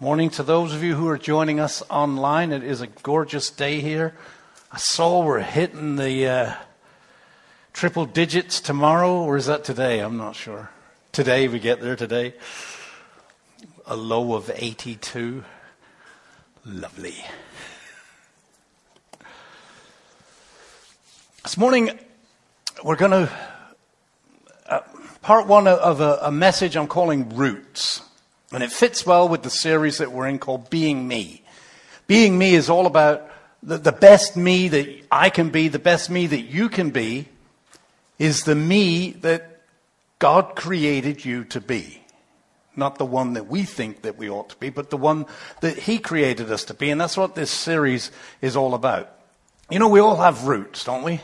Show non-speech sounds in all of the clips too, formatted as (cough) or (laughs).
Morning to those of you who are joining us online. It is a gorgeous day here. I saw we're hitting the uh, triple digits tomorrow, or is that today? I'm not sure. Today, we get there today. A low of 82. Lovely. This morning, we're going to, uh, part one of a, a message I'm calling Roots. And it fits well with the series that we're in called Being Me. Being Me is all about the, the best me that I can be, the best me that you can be, is the me that God created you to be. Not the one that we think that we ought to be, but the one that He created us to be. And that's what this series is all about. You know, we all have roots, don't we?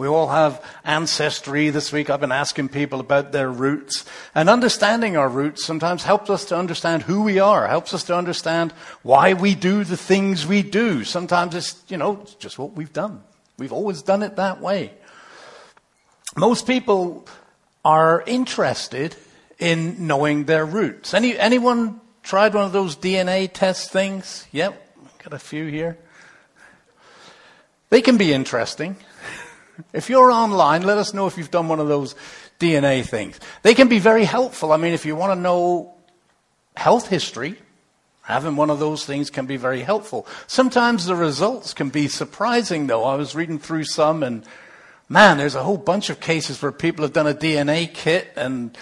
We all have ancestry. This week I've been asking people about their roots. And understanding our roots sometimes helps us to understand who we are, helps us to understand why we do the things we do. Sometimes it's, you know, it's just what we've done. We've always done it that way. Most people are interested in knowing their roots. Any, anyone tried one of those DNA test things? Yep, got a few here. They can be interesting. If you're online, let us know if you've done one of those DNA things. They can be very helpful. I mean, if you want to know health history, having one of those things can be very helpful. Sometimes the results can be surprising, though. I was reading through some, and man, there's a whole bunch of cases where people have done a DNA kit, and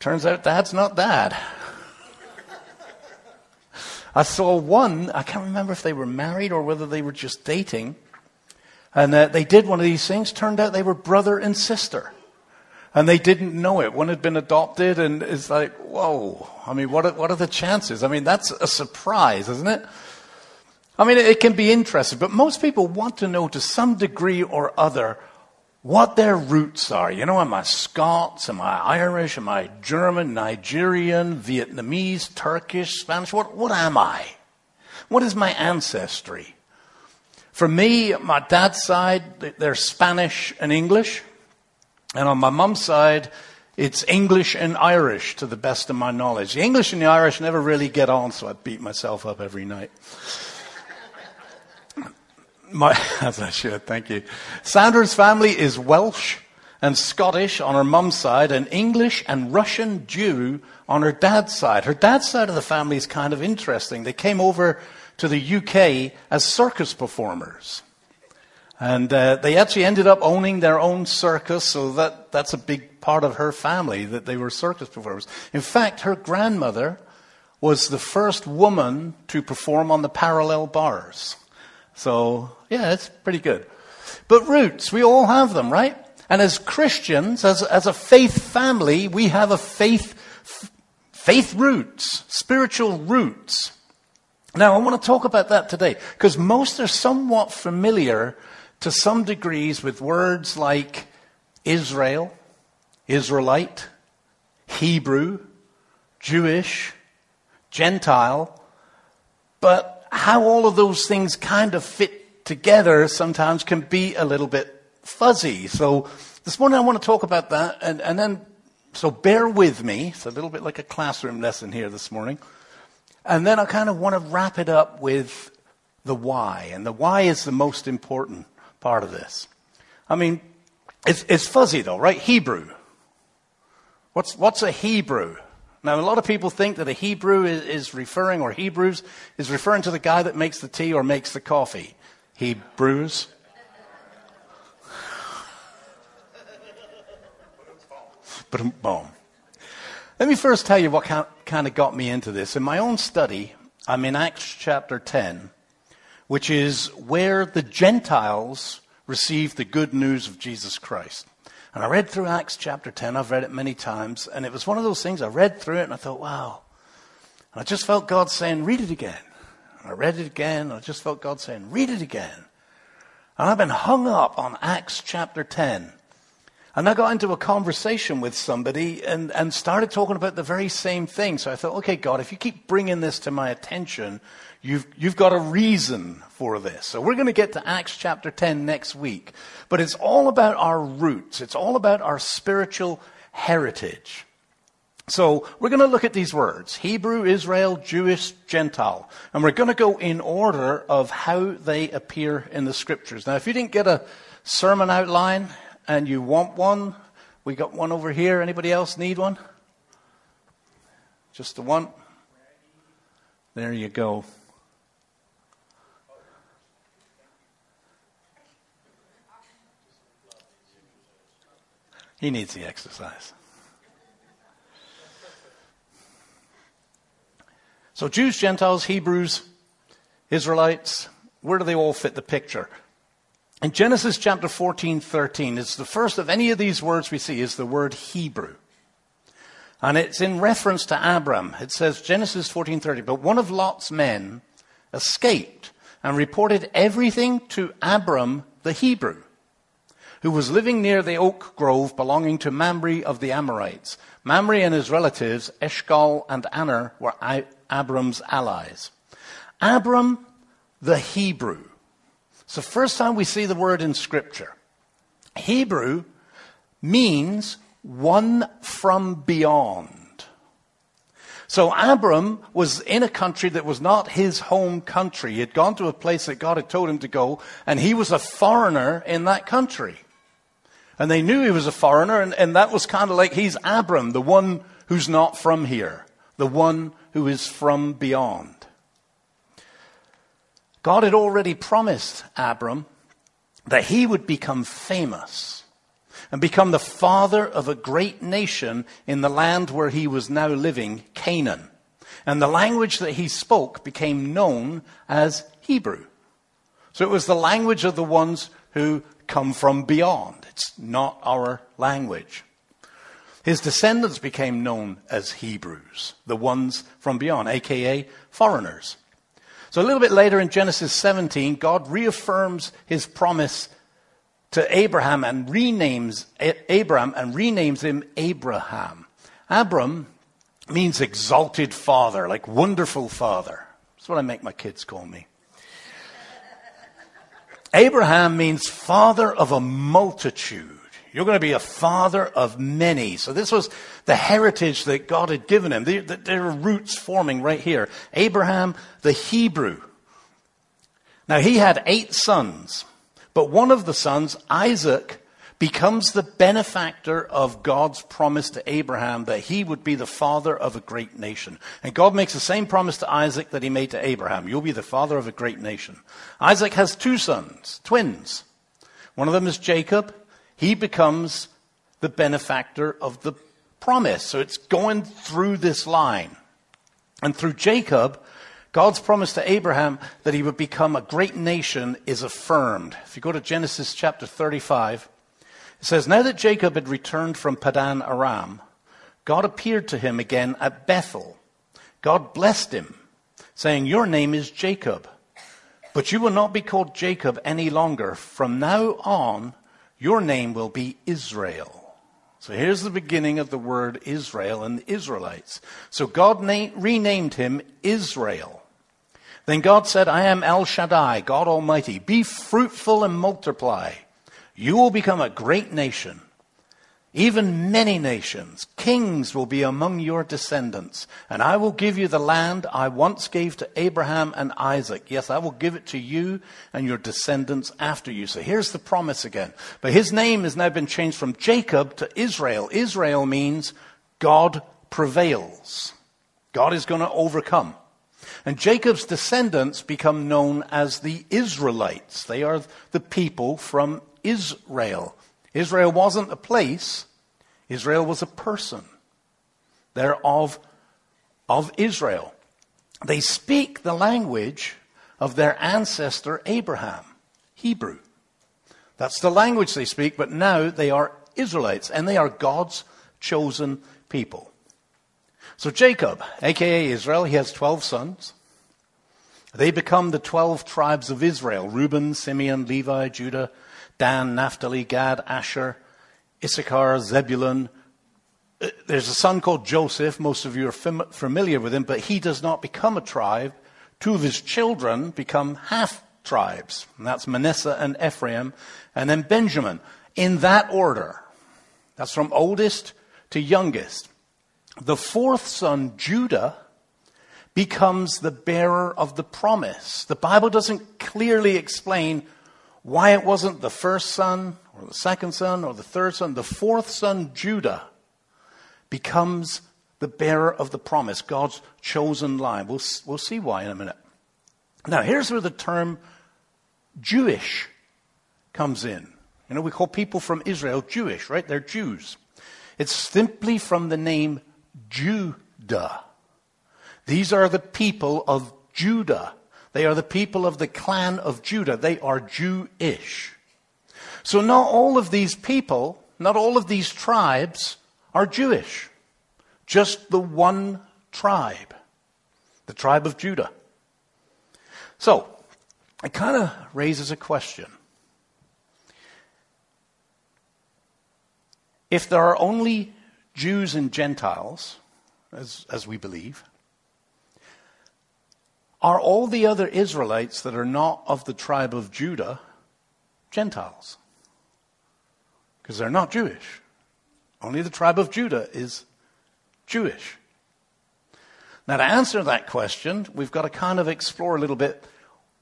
turns out that's not that. (laughs) I saw one, I can't remember if they were married or whether they were just dating. And they did one of these things. Turned out they were brother and sister. And they didn't know it. One had been adopted, and it's like, whoa. I mean, what are, what are the chances? I mean, that's a surprise, isn't it? I mean, it can be interesting, but most people want to know to some degree or other what their roots are. You know, am I Scots? Am I Irish? Am I German, Nigerian, Vietnamese, Turkish, Spanish? What, what am I? What is my ancestry? For me, my dad's side, they're Spanish and English. And on my mum's side, it's English and Irish to the best of my knowledge. The English and the Irish never really get on, so I beat myself up every night. (laughs) My, as I should, thank you. Sandra's family is Welsh and Scottish on her mum's side, and English and Russian Jew on her dad's side. Her dad's side of the family is kind of interesting. They came over to the UK as circus performers. And uh, they actually ended up owning their own circus, so that, that's a big part of her family, that they were circus performers. In fact, her grandmother was the first woman to perform on the parallel bars. So, yeah, it's pretty good. But roots, we all have them, right? And as Christians, as, as a faith family, we have a faith, faith roots, spiritual roots. Now, I want to talk about that today because most are somewhat familiar to some degrees with words like Israel, Israelite, Hebrew, Jewish, Gentile, but how all of those things kind of fit together sometimes can be a little bit fuzzy. So this morning I want to talk about that and, and then, so bear with me. It's a little bit like a classroom lesson here this morning. And then I kind of want to wrap it up with the why. And the why is the most important part of this. I mean, it's, it's fuzzy though, right? Hebrew. What's, what's a Hebrew? Now, a lot of people think that a Hebrew is, is referring, or Hebrews, is referring to the guy that makes the tea or makes the coffee. Hebrews. Boom. Let me first tell you what kind of got me into this. In my own study, I'm in Acts chapter 10, which is where the Gentiles received the good news of Jesus Christ. And I read through Acts chapter 10. I've read it many times. And it was one of those things I read through it and I thought, wow. And I just felt God saying, read it again. And I read it again. And I just felt God saying, read it again. And I've been hung up on Acts chapter 10 and I got into a conversation with somebody and, and started talking about the very same thing. So I thought, okay, God, if you keep bringing this to my attention, you've, you've got a reason for this. So we're going to get to Acts chapter 10 next week. But it's all about our roots. It's all about our spiritual heritage. So we're going to look at these words Hebrew, Israel, Jewish, Gentile. And we're going to go in order of how they appear in the scriptures. Now, if you didn't get a sermon outline and you want one, we got one over here. Anybody else need one? Just the one? There you go. He needs the exercise. So, Jews, Gentiles, Hebrews, Israelites, where do they all fit the picture? In Genesis chapter 14, 13, it's the first of any of these words we see is the word Hebrew. And it's in reference to Abram. It says Genesis 14:30, but one of Lot's men escaped and reported everything to Abram the Hebrew who was living near the oak grove belonging to Mamre of the Amorites. Mamre and his relatives, Eshcol and Aner, were Abram's allies. Abram, the Hebrew. It's the first time we see the word in Scripture. Hebrew means one from beyond. So Abram was in a country that was not his home country. He had gone to a place that God had told him to go, and he was a foreigner in that country. And they knew he was a foreigner, and, and that was kind of like he's Abram, the one who's not from here, the one who is from beyond. God had already promised Abram that he would become famous and become the father of a great nation in the land where he was now living, Canaan. And the language that he spoke became known as Hebrew. So it was the language of the ones who come from beyond. It's not our language. His descendants became known as Hebrews, the ones from beyond, aka foreigners. So a little bit later in Genesis 17, God reaffirms his promise to Abraham and renames Abraham and renames him Abraham. Abram means exalted father, like wonderful father. That's what I make my kids call me. Abraham means father of a multitude. You're going to be a father of many. So this was the heritage that God had given him. There are roots forming right here. Abraham, the Hebrew. Now he had eight sons, but one of the sons, Isaac, becomes the benefactor of God's promise to Abraham that he would be the father of a great nation. And God makes the same promise to Isaac that he made to Abraham. You'll be the father of a great nation. Isaac has two sons, twins. One of them is Jacob. He becomes the benefactor of the promise. So it's going through this line. And through Jacob, God's promise to Abraham that he would become a great nation is affirmed. If you go to Genesis chapter 35, it says, Now that Jacob had returned from Padan Aram, God appeared to him again at Bethel. God blessed him, saying, Your name is Jacob, but you will not be called Jacob any longer. From now on, your name will be Israel. So here's the beginning of the word Israel and the Israelites. So God na- renamed him Israel. Then God said, I am El Shaddai, God Almighty. Be fruitful and multiply. You will become a great nation. Even many nations, kings will be among your descendants, and I will give you the land I once gave to Abraham and Isaac. Yes, I will give it to you and your descendants after you. So here's the promise again. But his name has now been changed from Jacob to Israel. Israel means God prevails. God is going to overcome. And Jacob's descendants become known as the Israelites. They are the people from Israel. Israel wasn't a place, Israel was a person. They're of, of Israel. They speak the language of their ancestor Abraham, Hebrew. That's the language they speak, but now they are Israelites and they are God's chosen people. So Jacob, aka Israel, he has 12 sons. They become the 12 tribes of Israel Reuben, Simeon, Levi, Judah, Dan, Naphtali, Gad, Asher, Issachar, Zebulun. Uh, there's a son called Joseph. Most of you are fam- familiar with him, but he does not become a tribe. Two of his children become half tribes, and that's Manasseh and Ephraim, and then Benjamin. In that order. That's from oldest to youngest. the fourth son, Judah, becomes the bearer of the promise. The Bible doesn't clearly explain why it wasn't the first son or the second son or the third son. The fourth son, Judah, becomes the bearer of the promise, God's chosen line. We'll, we'll see why in a minute. Now, here's where the term Jewish comes in. You know, we call people from Israel Jewish, right? They're Jews. It's simply from the name Judah. These are the people of Judah. They are the people of the clan of Judah. They are Jewish. So not all of these people, not all of these tribes are Jewish. Just the one tribe, the tribe of Judah. So, it kind of raises a question. If there are only Jews and Gentiles, as, as we believe, are all the other Israelites that are not of the tribe of Judah Gentiles? Because they're not Jewish. Only the tribe of Judah is Jewish. Now, to answer that question, we've got to kind of explore a little bit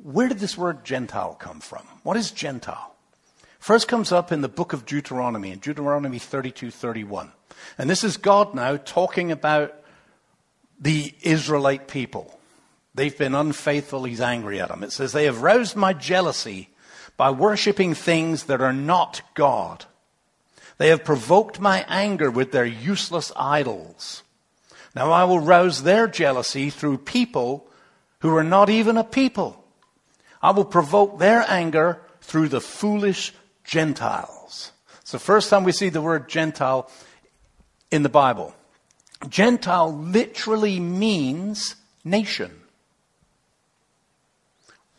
where did this word Gentile come from? What is Gentile? First comes up in the book of Deuteronomy, in Deuteronomy 32 31. And this is God now talking about the Israelite people. They've been unfaithful. He's angry at them. It says, They have roused my jealousy by worshipping things that are not God. They have provoked my anger with their useless idols. Now I will rouse their jealousy through people who are not even a people. I will provoke their anger through the foolish Gentiles. It's the first time we see the word Gentile in the Bible. Gentile literally means nation.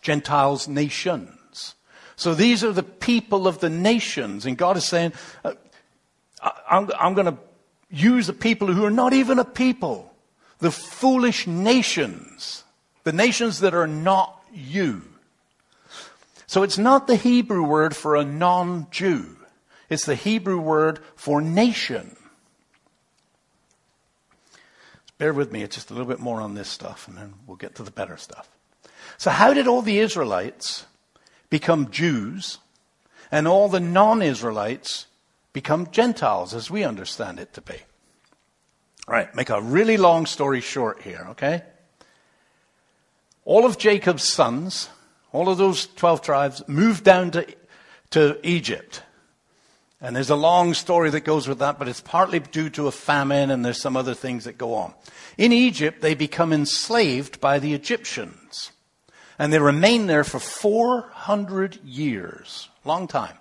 Gentiles, nations. So these are the people of the nations. And God is saying, uh, I'm, I'm going to use the people who are not even a people, the foolish nations, the nations that are not you. So it's not the Hebrew word for a non Jew, it's the Hebrew word for nation. Bear with me, it's just a little bit more on this stuff, and then we'll get to the better stuff. So, how did all the Israelites become Jews and all the non Israelites become Gentiles as we understand it to be. All right, make a really long story short here, okay? All of Jacob's sons, all of those 12 tribes, moved down to, to Egypt. And there's a long story that goes with that, but it's partly due to a famine and there's some other things that go on. In Egypt, they become enslaved by the Egyptians. And they remain there for 400 years. Long time.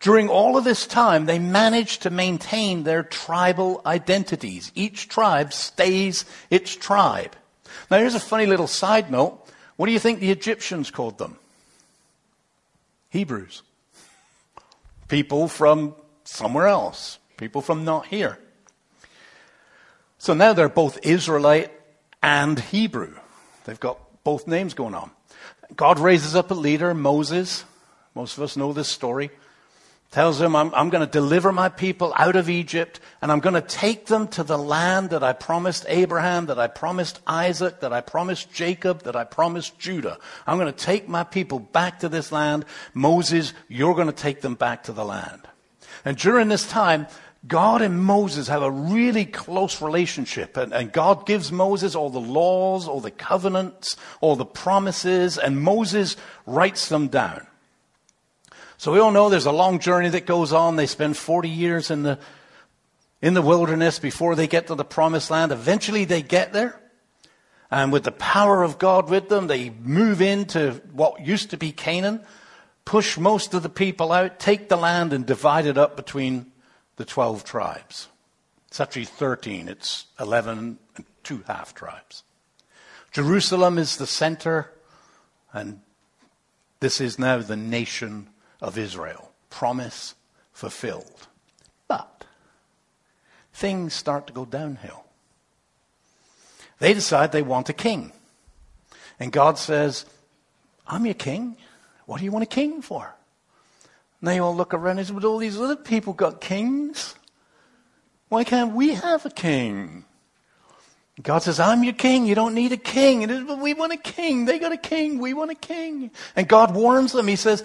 During all of this time, they manage to maintain their tribal identities. Each tribe stays its tribe. Now, here's a funny little side note. What do you think the Egyptians called them? Hebrews. People from somewhere else. People from not here. So now they're both Israelite and Hebrew. They've got both names going on. God raises up a leader, Moses. Most of us know this story tells him, I'm, I'm going to deliver my people out of Egypt and I'm going to take them to the land that I promised Abraham, that I promised Isaac, that I promised Jacob, that I promised Judah. I'm going to take my people back to this land. Moses, you're going to take them back to the land. And during this time, God and Moses have a really close relationship, and, and, God gives Moses all the laws, all the covenants, all the promises, and Moses writes them down. So we all know there's a long journey that goes on. They spend 40 years in the, in the wilderness before they get to the promised land. Eventually they get there. And with the power of God with them, they move into what used to be Canaan, push most of the people out, take the land and divide it up between the 12 tribes. It's actually 13. It's 11 and two half tribes. Jerusalem is the center, and this is now the nation of Israel. Promise fulfilled. But things start to go downhill. They decide they want a king. And God says, I'm your king. What do you want a king for? And they all look around and say, but all these other people got kings. Why can't we have a king? God says, I'm your king. You don't need a king. But we want a king. They got a king. We want a king. And God warns them. He says,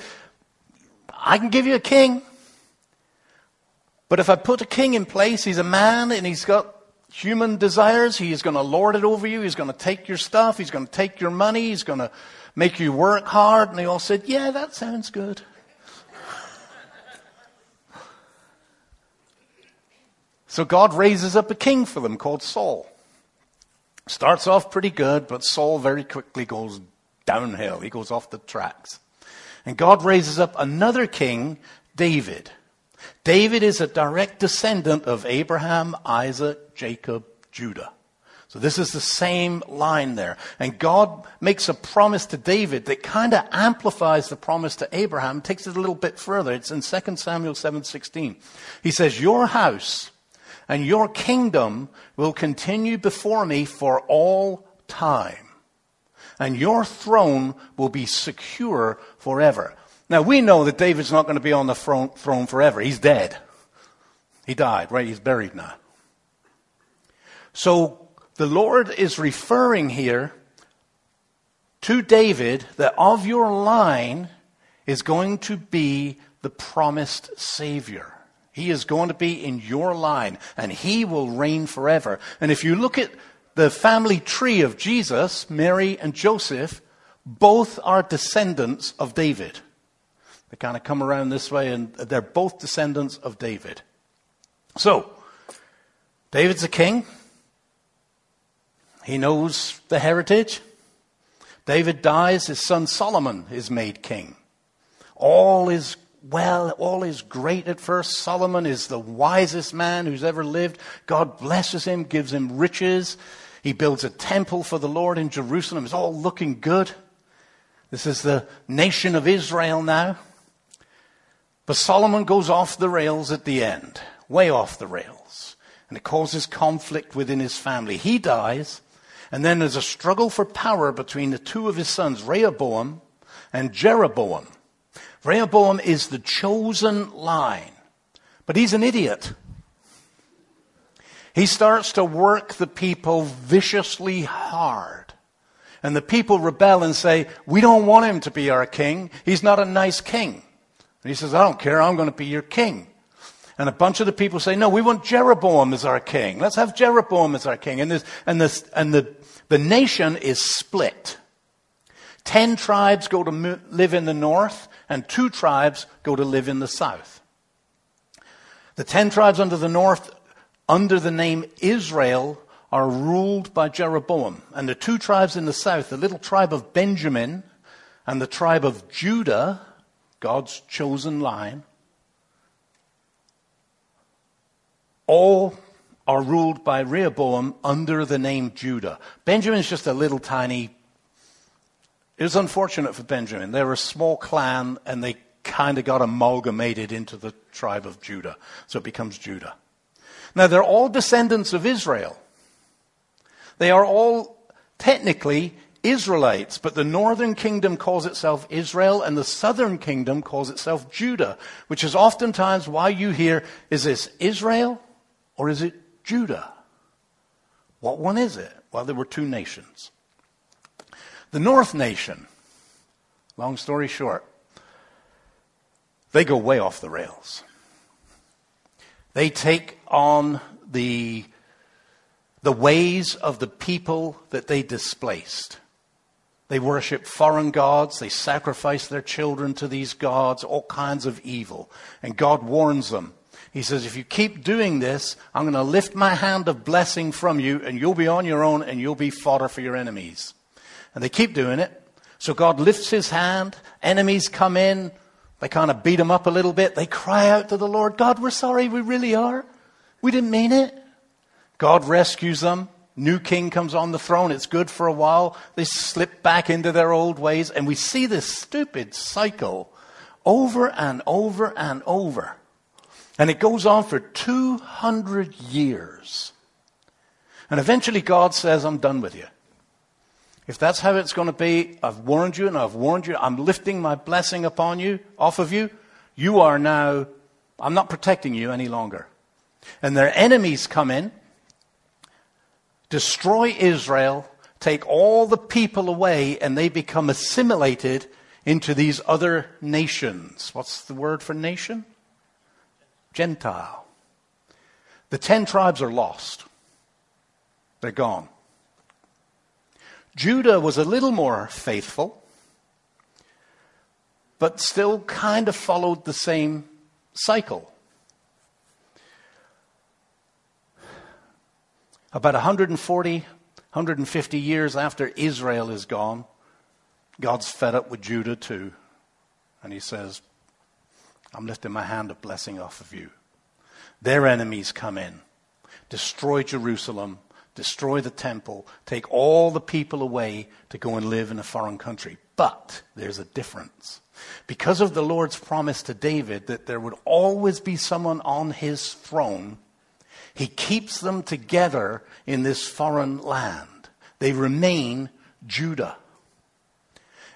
I can give you a king. But if I put a king in place, he's a man and he's got human desires. He's going to lord it over you. He's going to take your stuff. He's going to take your money. He's going to make you work hard. And they all said, Yeah, that sounds good. (laughs) so God raises up a king for them called Saul. Starts off pretty good, but Saul very quickly goes downhill. He goes off the tracks. And God raises up another king, David. David is a direct descendant of Abraham, Isaac, Jacob, Judah. So this is the same line there. And God makes a promise to David that kind of amplifies the promise to Abraham, takes it a little bit further. It's in 2 Samuel 7:16. He says, "Your house and your kingdom will continue before me for all time. And your throne will be secure forever." Now we know that David's not going to be on the throne forever. He's dead. He died, right? He's buried now. So the Lord is referring here to David that of your line is going to be the promised Savior. He is going to be in your line and he will reign forever. And if you look at the family tree of Jesus, Mary and Joseph, both are descendants of David. They kind of come around this way and they're both descendants of David. So, David's a king. He knows the heritage. David dies, his son Solomon is made king. All is well, all is great at first. Solomon is the wisest man who's ever lived. God blesses him, gives him riches. He builds a temple for the Lord in Jerusalem. It's all looking good. This is the nation of Israel now. But Solomon goes off the rails at the end, way off the rails. And it causes conflict within his family. He dies. And then there's a struggle for power between the two of his sons, Rehoboam and Jeroboam. Rehoboam is the chosen line, but he's an idiot. He starts to work the people viciously hard. And the people rebel and say, We don't want him to be our king. He's not a nice king. And he says, I don't care. I'm going to be your king. And a bunch of the people say, No, we want Jeroboam as our king. Let's have Jeroboam as our king. And, and, this, and the the nation is split. Ten tribes go to live in the north, and two tribes go to live in the south. The ten tribes under the north, under the name Israel, are ruled by Jeroboam. And the two tribes in the south, the little tribe of Benjamin and the tribe of Judah, God's chosen line, all are ruled by Rehoboam under the name Judah. Benjamin's just a little tiny. It was unfortunate for Benjamin. They were a small clan and they kind of got amalgamated into the tribe of Judah. So it becomes Judah. Now they're all descendants of Israel. They are all technically Israelites, but the northern kingdom calls itself Israel and the southern kingdom calls itself Judah, which is oftentimes why you hear, is this Israel or is it Judah. What one is it? Well, there were two nations. The North Nation, long story short, they go way off the rails. They take on the, the ways of the people that they displaced. They worship foreign gods. They sacrifice their children to these gods, all kinds of evil. And God warns them he says, if you keep doing this, I'm going to lift my hand of blessing from you and you'll be on your own and you'll be fodder for your enemies. And they keep doing it. So God lifts his hand. Enemies come in. They kind of beat him up a little bit. They cry out to the Lord, God, we're sorry. We really are. We didn't mean it. God rescues them. New king comes on the throne. It's good for a while. They slip back into their old ways. And we see this stupid cycle over and over and over. And it goes on for 200 years. And eventually God says, I'm done with you. If that's how it's going to be, I've warned you and I've warned you. I'm lifting my blessing upon you, off of you. You are now, I'm not protecting you any longer. And their enemies come in, destroy Israel, take all the people away, and they become assimilated into these other nations. What's the word for nation? Gentile. The ten tribes are lost. They're gone. Judah was a little more faithful, but still kind of followed the same cycle. About 140, 150 years after Israel is gone, God's fed up with Judah too. And he says, I'm lifting my hand of blessing off of you. Their enemies come in, destroy Jerusalem, destroy the temple, take all the people away to go and live in a foreign country. But there's a difference. Because of the Lord's promise to David that there would always be someone on his throne, he keeps them together in this foreign land. They remain Judah.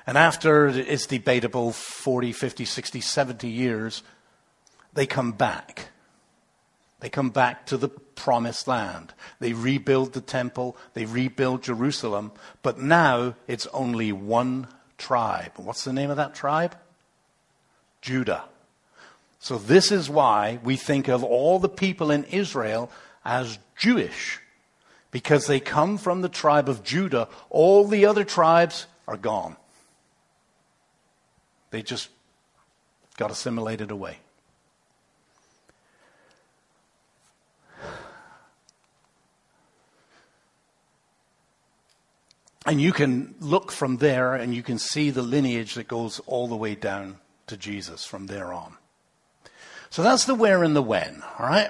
And after it's debatable 40, 50, 60, 70 years, they come back. They come back to the promised land. They rebuild the temple. They rebuild Jerusalem. But now it's only one tribe. What's the name of that tribe? Judah. So this is why we think of all the people in Israel as Jewish. Because they come from the tribe of Judah. All the other tribes are gone. They just got assimilated away. And you can look from there and you can see the lineage that goes all the way down to Jesus from there on. So that's the where and the when, all right?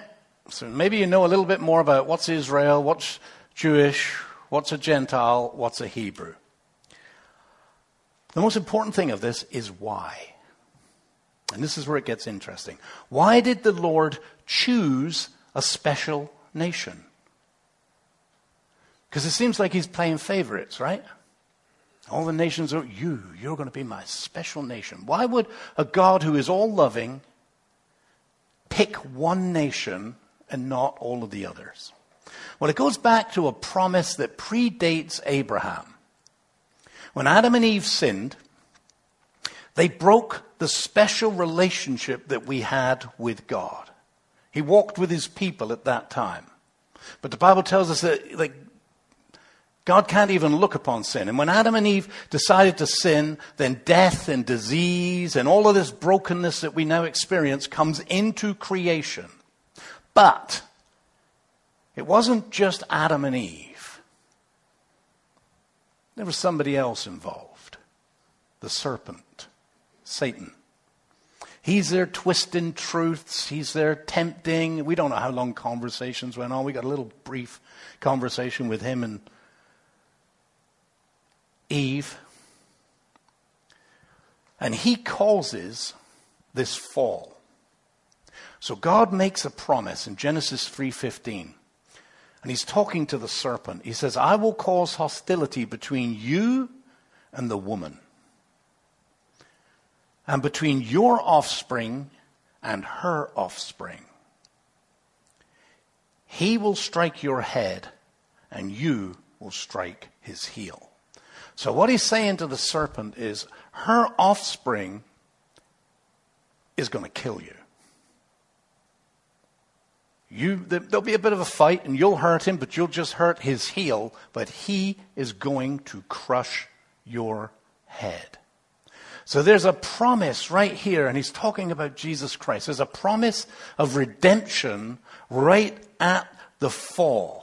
So maybe you know a little bit more about what's Israel, what's Jewish, what's a Gentile, what's a Hebrew. The most important thing of this is why. And this is where it gets interesting. Why did the Lord choose a special nation? Because it seems like he's playing favorites, right? All the nations are, you, you're going to be my special nation. Why would a God who is all loving pick one nation and not all of the others? Well, it goes back to a promise that predates Abraham. When Adam and Eve sinned, they broke the special relationship that we had with God. He walked with his people at that time. But the Bible tells us that like, God can't even look upon sin. And when Adam and Eve decided to sin, then death and disease and all of this brokenness that we now experience comes into creation. But it wasn't just Adam and Eve. There was somebody else involved the serpent, Satan. He's there twisting truths. He's there tempting. We don't know how long conversations went on. We got a little brief conversation with him and Eve. And he causes this fall. So God makes a promise in Genesis 3:15 and he's talking to the serpent. He says, I will cause hostility between you and the woman, and between your offspring and her offspring. He will strike your head, and you will strike his heel. So, what he's saying to the serpent is, her offspring is going to kill you. You, there'll be a bit of a fight and you'll hurt him, but you'll just hurt his heel, but he is going to crush your head. So there's a promise right here, and he's talking about Jesus Christ. There's a promise of redemption right at the fall.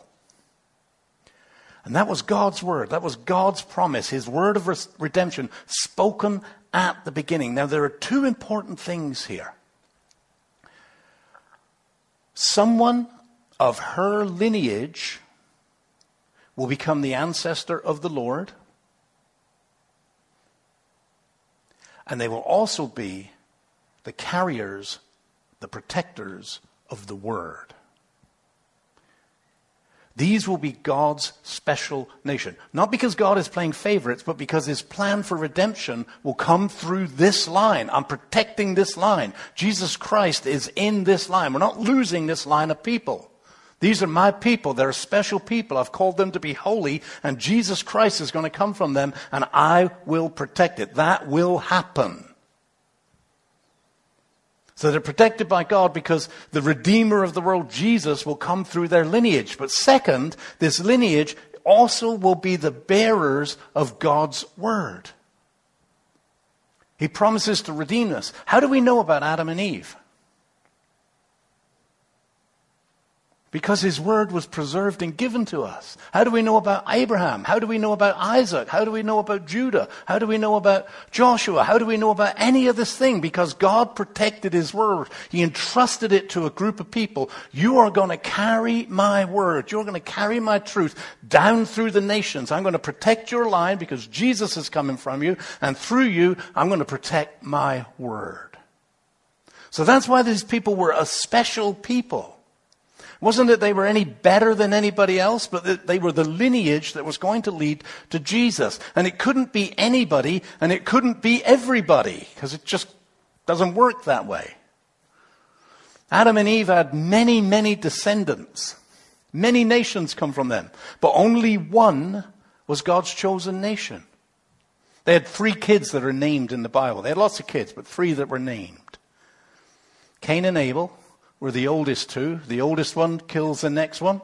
And that was God's word. That was God's promise, his word of redemption spoken at the beginning. Now, there are two important things here someone of her lineage will become the ancestor of the Lord. And they will also be the carriers, the protectors of the Word. These will be God's special nation. Not because God is playing favorites, but because his plan for redemption will come through this line. I'm protecting this line. Jesus Christ is in this line. We're not losing this line of people. These are my people. They're special people. I've called them to be holy, and Jesus Christ is going to come from them, and I will protect it. That will happen. So they're protected by God because the Redeemer of the world, Jesus, will come through their lineage. But second, this lineage also will be the bearers of God's Word. He promises to redeem us. How do we know about Adam and Eve? Because his word was preserved and given to us. How do we know about Abraham? How do we know about Isaac? How do we know about Judah? How do we know about Joshua? How do we know about any of this thing? Because God protected his word. He entrusted it to a group of people. You are going to carry my word. You're going to carry my truth down through the nations. I'm going to protect your line because Jesus is coming from you. And through you, I'm going to protect my word. So that's why these people were a special people. Wasn't that they were any better than anybody else, but that they were the lineage that was going to lead to Jesus. And it couldn't be anybody, and it couldn't be everybody, because it just doesn't work that way. Adam and Eve had many, many descendants. Many nations come from them. But only one was God's chosen nation. They had three kids that are named in the Bible. They had lots of kids, but three that were named Cain and Abel, were the oldest two. The oldest one kills the next one.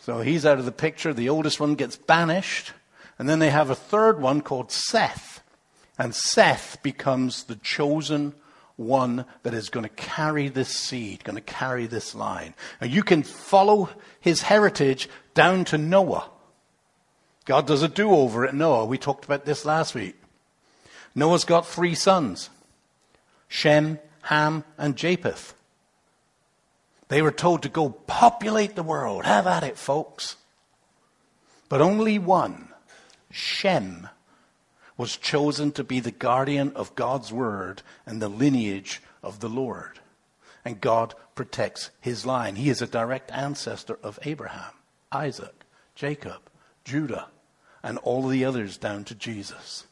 So he's out of the picture. The oldest one gets banished. And then they have a third one called Seth. And Seth becomes the chosen one that is going to carry this seed, going to carry this line. And you can follow his heritage down to Noah. God does a do over at Noah. We talked about this last week. Noah's got three sons Shem, Ham, and Japheth. They were told to go populate the world. Have at it, folks. But only one, Shem, was chosen to be the guardian of God's word and the lineage of the Lord. And God protects his line. He is a direct ancestor of Abraham, Isaac, Jacob, Judah, and all the others down to Jesus.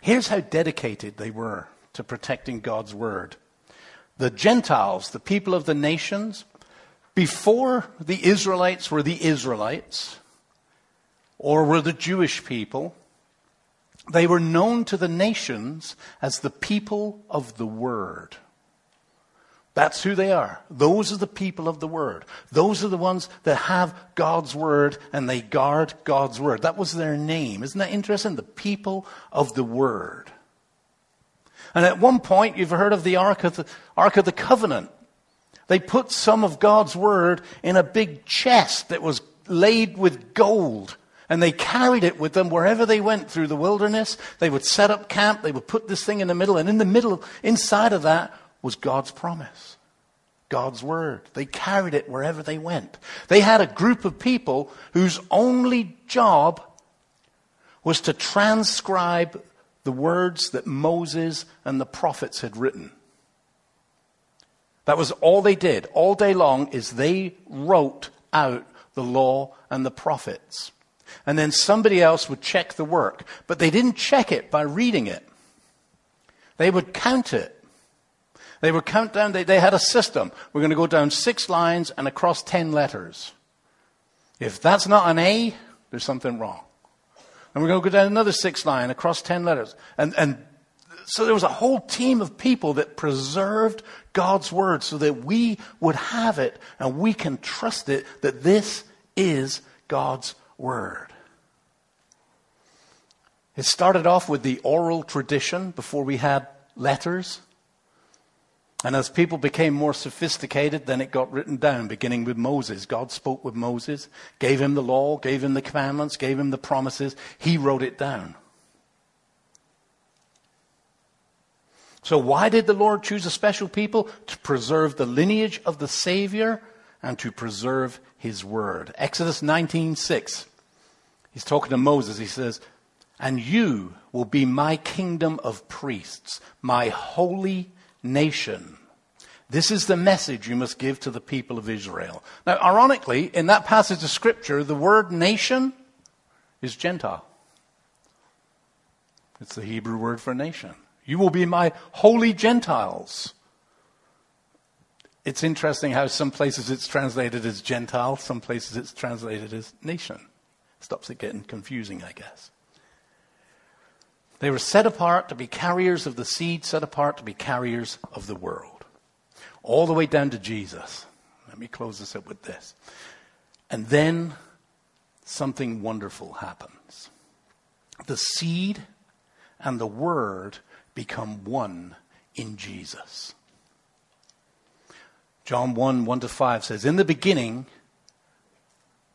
Here's how dedicated they were to protecting God's word. The Gentiles, the people of the nations, before the Israelites were the Israelites or were the Jewish people, they were known to the nations as the people of the word. That's who they are. Those are the people of the Word. Those are the ones that have God's Word and they guard God's Word. That was their name. Isn't that interesting? The people of the Word. And at one point, you've heard of the Ark of the, Ark of the Covenant. They put some of God's word in a big chest that was laid with gold. And they carried it with them wherever they went through the wilderness. They would set up camp. They would put this thing in the middle. And in the middle, inside of that, was God's promise. God's word. They carried it wherever they went. They had a group of people whose only job was to transcribe the words that Moses and the prophets had written. That was all they did all day long is they wrote out the law and the prophets. And then somebody else would check the work. But they didn't check it by reading it. They would count it. They would count down, they, they had a system. We're going to go down six lines and across ten letters. If that's not an A, there's something wrong. And we're going to go down another six line across 10 letters. And, and so there was a whole team of people that preserved God's word so that we would have it and we can trust it that this is God's word. It started off with the oral tradition before we had letters. And as people became more sophisticated, then it got written down, beginning with Moses. God spoke with Moses, gave him the law, gave him the commandments, gave him the promises. He wrote it down. So, why did the Lord choose a special people? To preserve the lineage of the Savior and to preserve his word. Exodus 19:6. He's talking to Moses. He says, "And you will be my kingdom of priests, my holy nation. This is the message you must give to the people of Israel. Now, ironically, in that passage of Scripture, the word nation is Gentile. It's the Hebrew word for nation. You will be my holy Gentiles. It's interesting how some places it's translated as Gentile, some places it's translated as nation. Stops it getting confusing, I guess. They were set apart to be carriers of the seed, set apart to be carriers of the world. All the way down to Jesus. Let me close this up with this. And then something wonderful happens. The seed and the word become one in Jesus. John 1 1 to 5 says, In the beginning,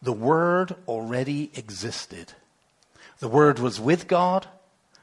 the Word already existed. The Word was with God,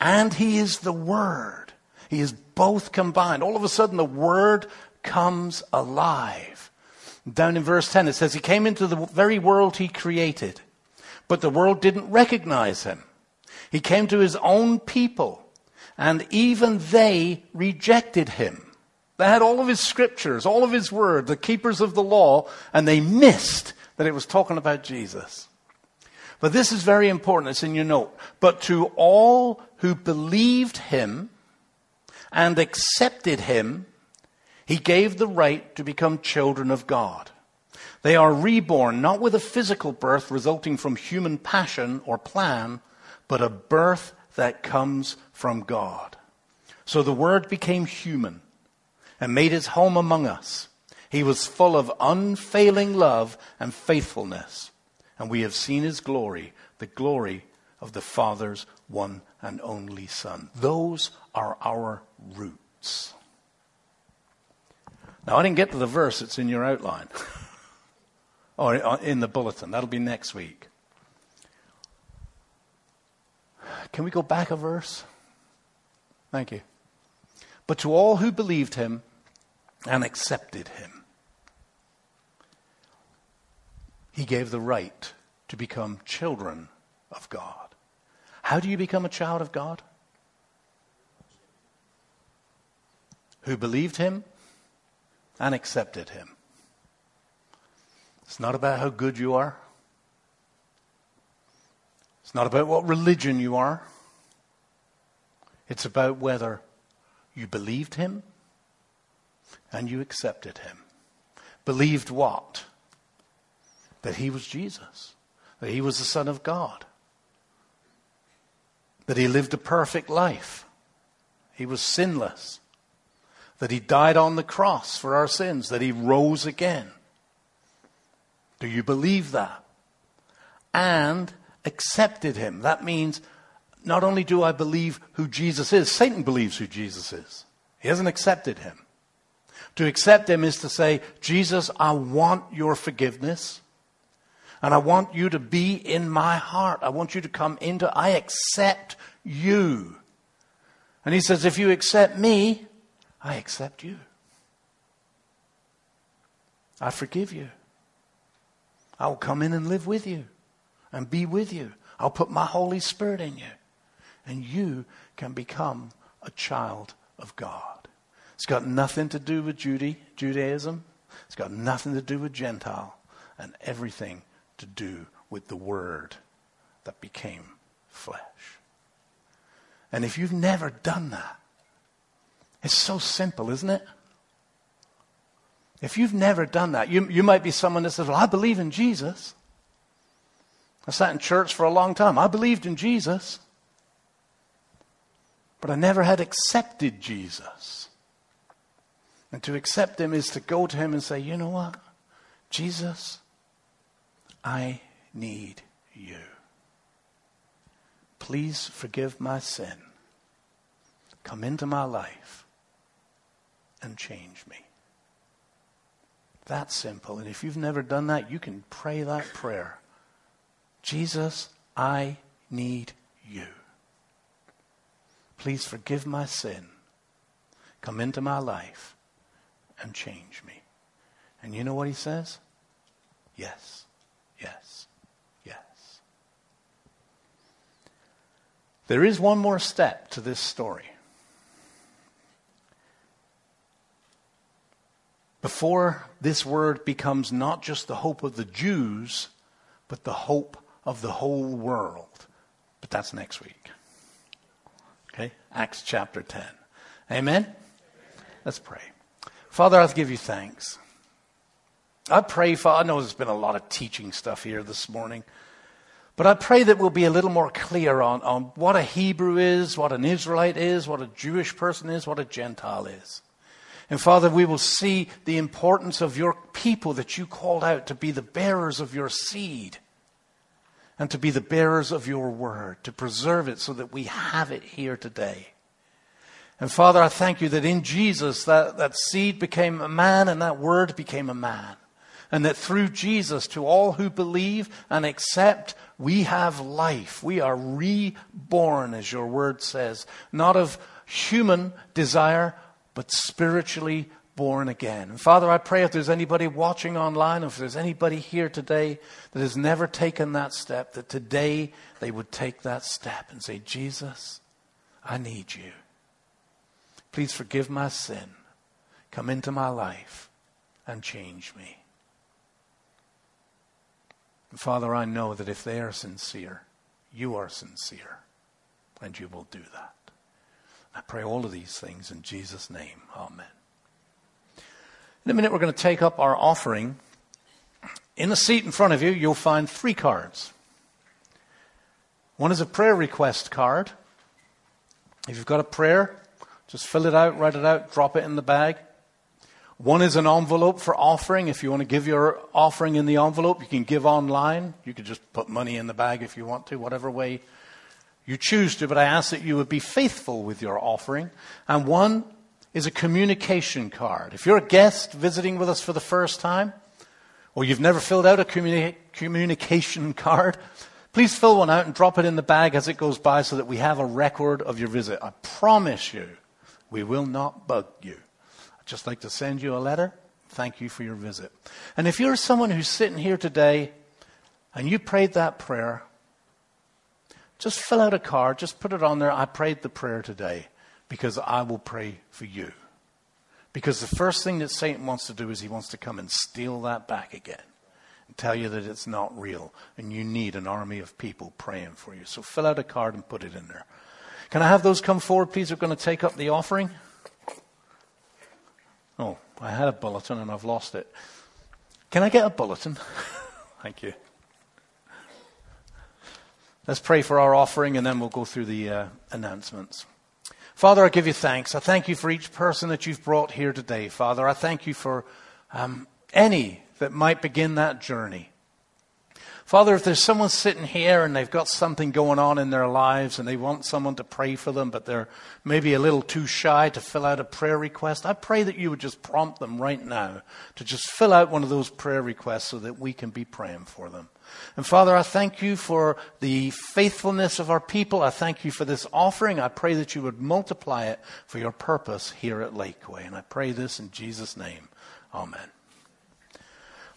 and he is the Word. He is both combined. All of a sudden, the Word comes alive. Down in verse 10, it says, He came into the very world He created, but the world didn't recognize Him. He came to His own people, and even they rejected Him. They had all of his scriptures, all of his word, the keepers of the law, and they missed that it was talking about Jesus. But this is very important. It's in your note. But to all who believed him and accepted him, he gave the right to become children of God. They are reborn not with a physical birth resulting from human passion or plan, but a birth that comes from God. So the Word became human and made his home among us. He was full of unfailing love and faithfulness, and we have seen his glory, the glory of the Father's one and only Son. Those are our roots. Now, I didn't get to the verse, it's in your outline. (laughs) or uh, in the bulletin. That'll be next week. Can we go back a verse? Thank you. But to all who believed him and accepted him, he gave the right to become children of God. How do you become a child of God? Who believed him and accepted him. It's not about how good you are. It's not about what religion you are. It's about whether you believed him and you accepted him. Believed what? That he was Jesus, that he was the Son of God, that he lived a perfect life, he was sinless, that he died on the cross for our sins, that he rose again. Do you believe that? And accepted him. That means not only do I believe who Jesus is, Satan believes who Jesus is. He hasn't accepted him. To accept him is to say, Jesus, I want your forgiveness. And I want you to be in my heart. I want you to come into, I accept you. And he says, if you accept me, I accept you. I forgive you. I will come in and live with you and be with you. I'll put my Holy Spirit in you and you can become a child of God. It's got nothing to do with Judy, Judaism. It's got nothing to do with Gentile and everything to do with the Word that became flesh. And if you've never done that, it's so simple, isn't it? If you've never done that, you, you might be someone that says, Well, I believe in Jesus. I sat in church for a long time. I believed in Jesus. But I never had accepted Jesus. And to accept him is to go to him and say, you know what? Jesus, I need you. Please forgive my sin. Come into my life and change me. That simple. And if you've never done that, you can pray that prayer. Jesus, I need you. Please forgive my sin. Come into my life and change me. And you know what he says? Yes, yes, yes. There is one more step to this story. Before this word becomes not just the hope of the Jews, but the hope of the whole world. But that's next week. Okay? Acts chapter 10. Amen? Let's pray. Father, I give you thanks. I pray, Father, I know there's been a lot of teaching stuff here this morning, but I pray that we'll be a little more clear on, on what a Hebrew is, what an Israelite is, what a Jewish person is, what a Gentile is. And Father, we will see the importance of your people that you called out to be the bearers of your seed and to be the bearers of your word, to preserve it so that we have it here today. And Father, I thank you that in Jesus, that, that seed became a man and that word became a man. And that through Jesus, to all who believe and accept, we have life. We are reborn, as your word says, not of human desire, but spiritually born again. And Father, I pray if there's anybody watching online, if there's anybody here today that has never taken that step, that today they would take that step and say, Jesus, I need you. Please forgive my sin. Come into my life and change me. And Father, I know that if they are sincere, you are sincere, and you will do that. I pray all of these things in Jesus' name. Amen. In a minute, we're going to take up our offering. In the seat in front of you, you'll find three cards. One is a prayer request card. If you've got a prayer, just fill it out, write it out, drop it in the bag. One is an envelope for offering. If you want to give your offering in the envelope, you can give online. You could just put money in the bag if you want to, whatever way you choose to, but I ask that you would be faithful with your offering. And one is a communication card. If you're a guest visiting with us for the first time, or you've never filled out a communi- communication (laughs) card, Please fill one out and drop it in the bag as it goes by so that we have a record of your visit. I promise you, we will not bug you. Just like to send you a letter. Thank you for your visit. And if you're someone who's sitting here today and you prayed that prayer, just fill out a card, just put it on there. I prayed the prayer today because I will pray for you. Because the first thing that Satan wants to do is he wants to come and steal that back again and tell you that it's not real and you need an army of people praying for you. So fill out a card and put it in there. Can I have those come forward, please? We're going to take up the offering. Oh, I had a bulletin and I've lost it. Can I get a bulletin? (laughs) Thank you. Let's pray for our offering and then we'll go through the uh, announcements. Father, I give you thanks. I thank you for each person that you've brought here today. Father, I thank you for um, any that might begin that journey. Father, if there's someone sitting here and they've got something going on in their lives and they want someone to pray for them, but they're maybe a little too shy to fill out a prayer request, I pray that you would just prompt them right now to just fill out one of those prayer requests so that we can be praying for them. And Father, I thank you for the faithfulness of our people. I thank you for this offering. I pray that you would multiply it for your purpose here at Lakeway. And I pray this in Jesus' name. Amen.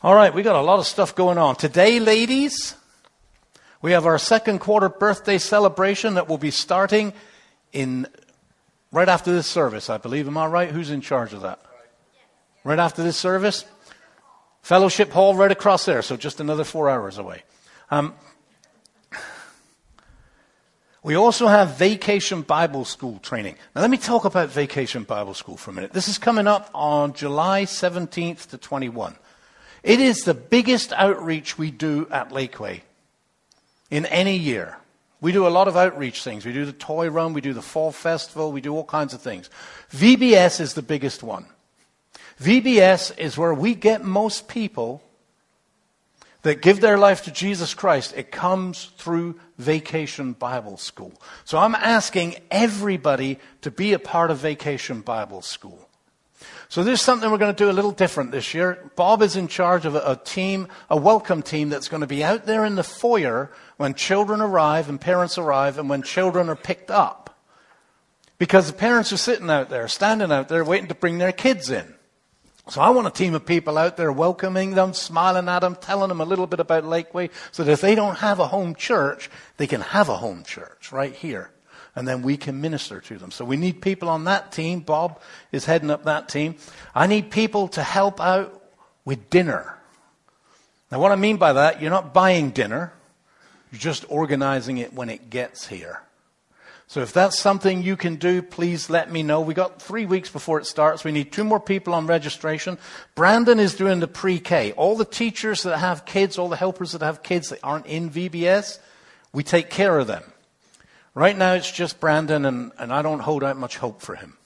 All right, we got a lot of stuff going on. Today, ladies, we have our second quarter birthday celebration that will be starting in right after this service, I believe. Am I right? Who's in charge of that? Right after this service? Fellowship Hall right across there, so just another four hours away. Um, we also have Vacation Bible School training. Now, let me talk about Vacation Bible School for a minute. This is coming up on July 17th to 21. It is the biggest outreach we do at Lakeway in any year. We do a lot of outreach things. We do the toy run, we do the fall festival, we do all kinds of things. VBS is the biggest one. VBS is where we get most people that give their life to Jesus Christ. It comes through Vacation Bible School. So I'm asking everybody to be a part of Vacation Bible School. So this is something we're going to do a little different this year. Bob is in charge of a, a, team, a welcome team that's going to be out there in the foyer when children arrive and parents arrive and when children are picked up. Because the parents are sitting out there, standing out there, waiting to bring their kids in. So I want a team of people out there welcoming them, smiling at them, telling them a little bit about Lakeway, so that if they don't have a home church, they can have a home church right here. And then we can minister to them. So we need people on that team. Bob is heading up that team. I need people to help out with dinner. Now what I mean by that, you're not buying dinner. You're just organizing it when it gets here. So if that's something you can do, please let me know. We got three weeks before it starts. We need two more people on registration. Brandon is doing the pre-K. All the teachers that have kids, all the helpers that have kids that aren't in VBS, we take care of them. Right now it's just Brandon and, and I don't hold out much hope for him.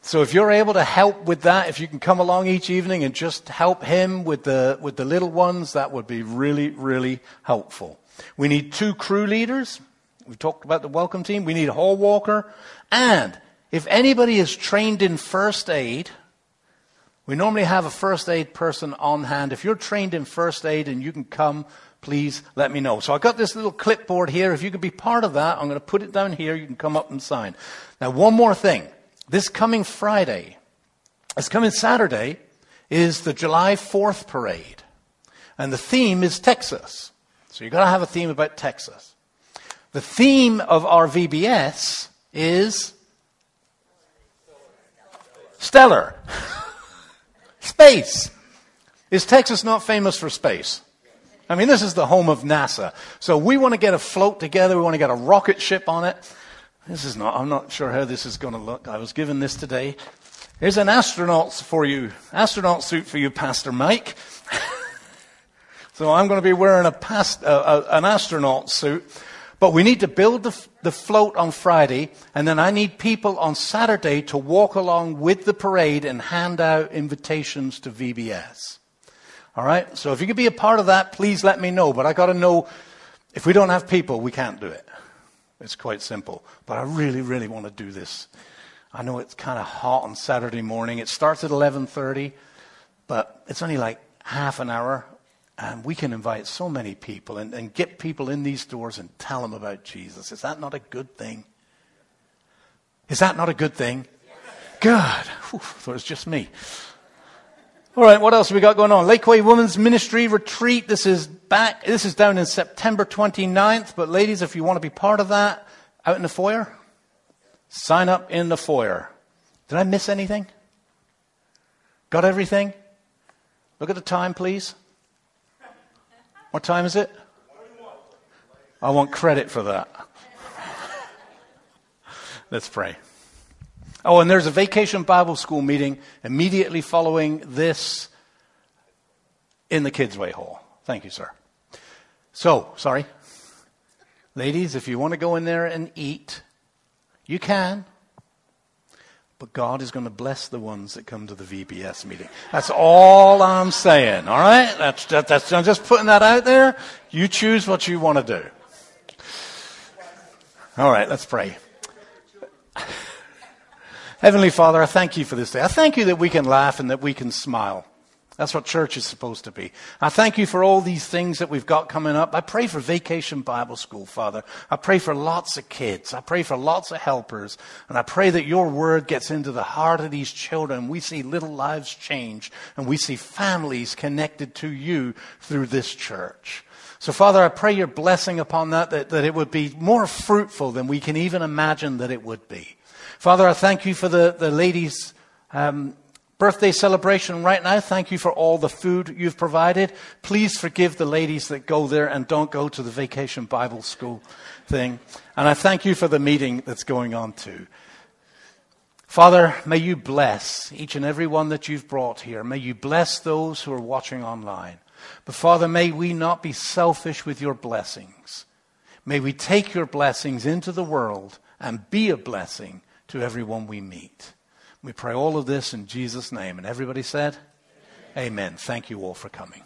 So if you're able to help with that, if you can come along each evening and just help him with the, with the little ones, that would be really, really helpful. We need two crew leaders. We've talked about the welcome team. We need a hall walker. And if anybody is trained in first aid, we normally have a first aid person on hand. If you're trained in first aid and you can come, please let me know. So I've got this little clipboard here. If you could be part of that, I'm going to put it down here. You can come up and sign. Now, one more thing. This coming Friday, this coming Saturday, is the July 4th parade. And the theme is Texas. So you've got to have a theme about Texas. The theme of our VBS is stellar. (laughs) space. Is Texas not famous for space? I mean, this is the home of NASA. So we want to get a float together. We want to get a rocket ship on it. This is not, I'm not sure how this is going to look. I was given this today. Here's an astronaut for you, astronaut suit for you, Pastor Mike. (laughs) so I'm going to be wearing a past, uh, uh, an astronaut suit. But we need to build the, the float on Friday, and then I need people on Saturday to walk along with the parade and hand out invitations to VBS. All right? So if you could be a part of that, please let me know. But I got to know if we don't have people, we can't do it. It's quite simple. But I really, really want to do this. I know it's kind of hot on Saturday morning. It starts at 11:30, but it's only like half an hour and we can invite so many people and, and get people in these doors and tell them about Jesus. Is that not a good thing? Is that not a good thing? Good. Thought it was just me. All right, what else have we got going on? Lakeway Women's Ministry Retreat. This is back. This is down in September 29th. But ladies, if you want to be part of that, out in the foyer, sign up in the foyer. Did I miss anything? Got everything? Look at the time, please. What time is it? I want credit for that. (laughs) Let's pray. Oh, and there's a vacation Bible school meeting immediately following this in the kids' way Hall. Thank you, sir. So, sorry. Ladies, if you want to go in there and eat, you can. But God is going to bless the ones that come to the VBS meeting. That's all I'm saying. All right? That's, that, that's, I'm just putting that out there. You choose what you want to do. All right, let's pray. Heavenly Father, I thank you for this day. I thank you that we can laugh and that we can smile. That's what church is supposed to be. I thank you for all these things that we've got coming up. I pray for Vacation Bible School, Father. I pray for lots of kids. I pray for lots of helpers. And I pray that your word gets into the heart of these children. We see little lives change and we see families connected to you through this church. So Father, I pray your blessing upon that, that, that it would be more fruitful than we can even imagine that it would be. Father, I thank you for the, the ladies, um, birthday celebration right now. Thank you for all the food you've provided. Please forgive the ladies that go there and don't go to the vacation Bible school thing. And I thank you for the meeting that's going on too. Father, may you bless each and every one that you've brought here. May you bless those who are watching online. But Father, may we not be selfish with your blessings. May we take your blessings into the world and be a blessing to everyone we meet. We pray all of this in Jesus' name. And everybody said, Amen. Amen. Thank you all for coming.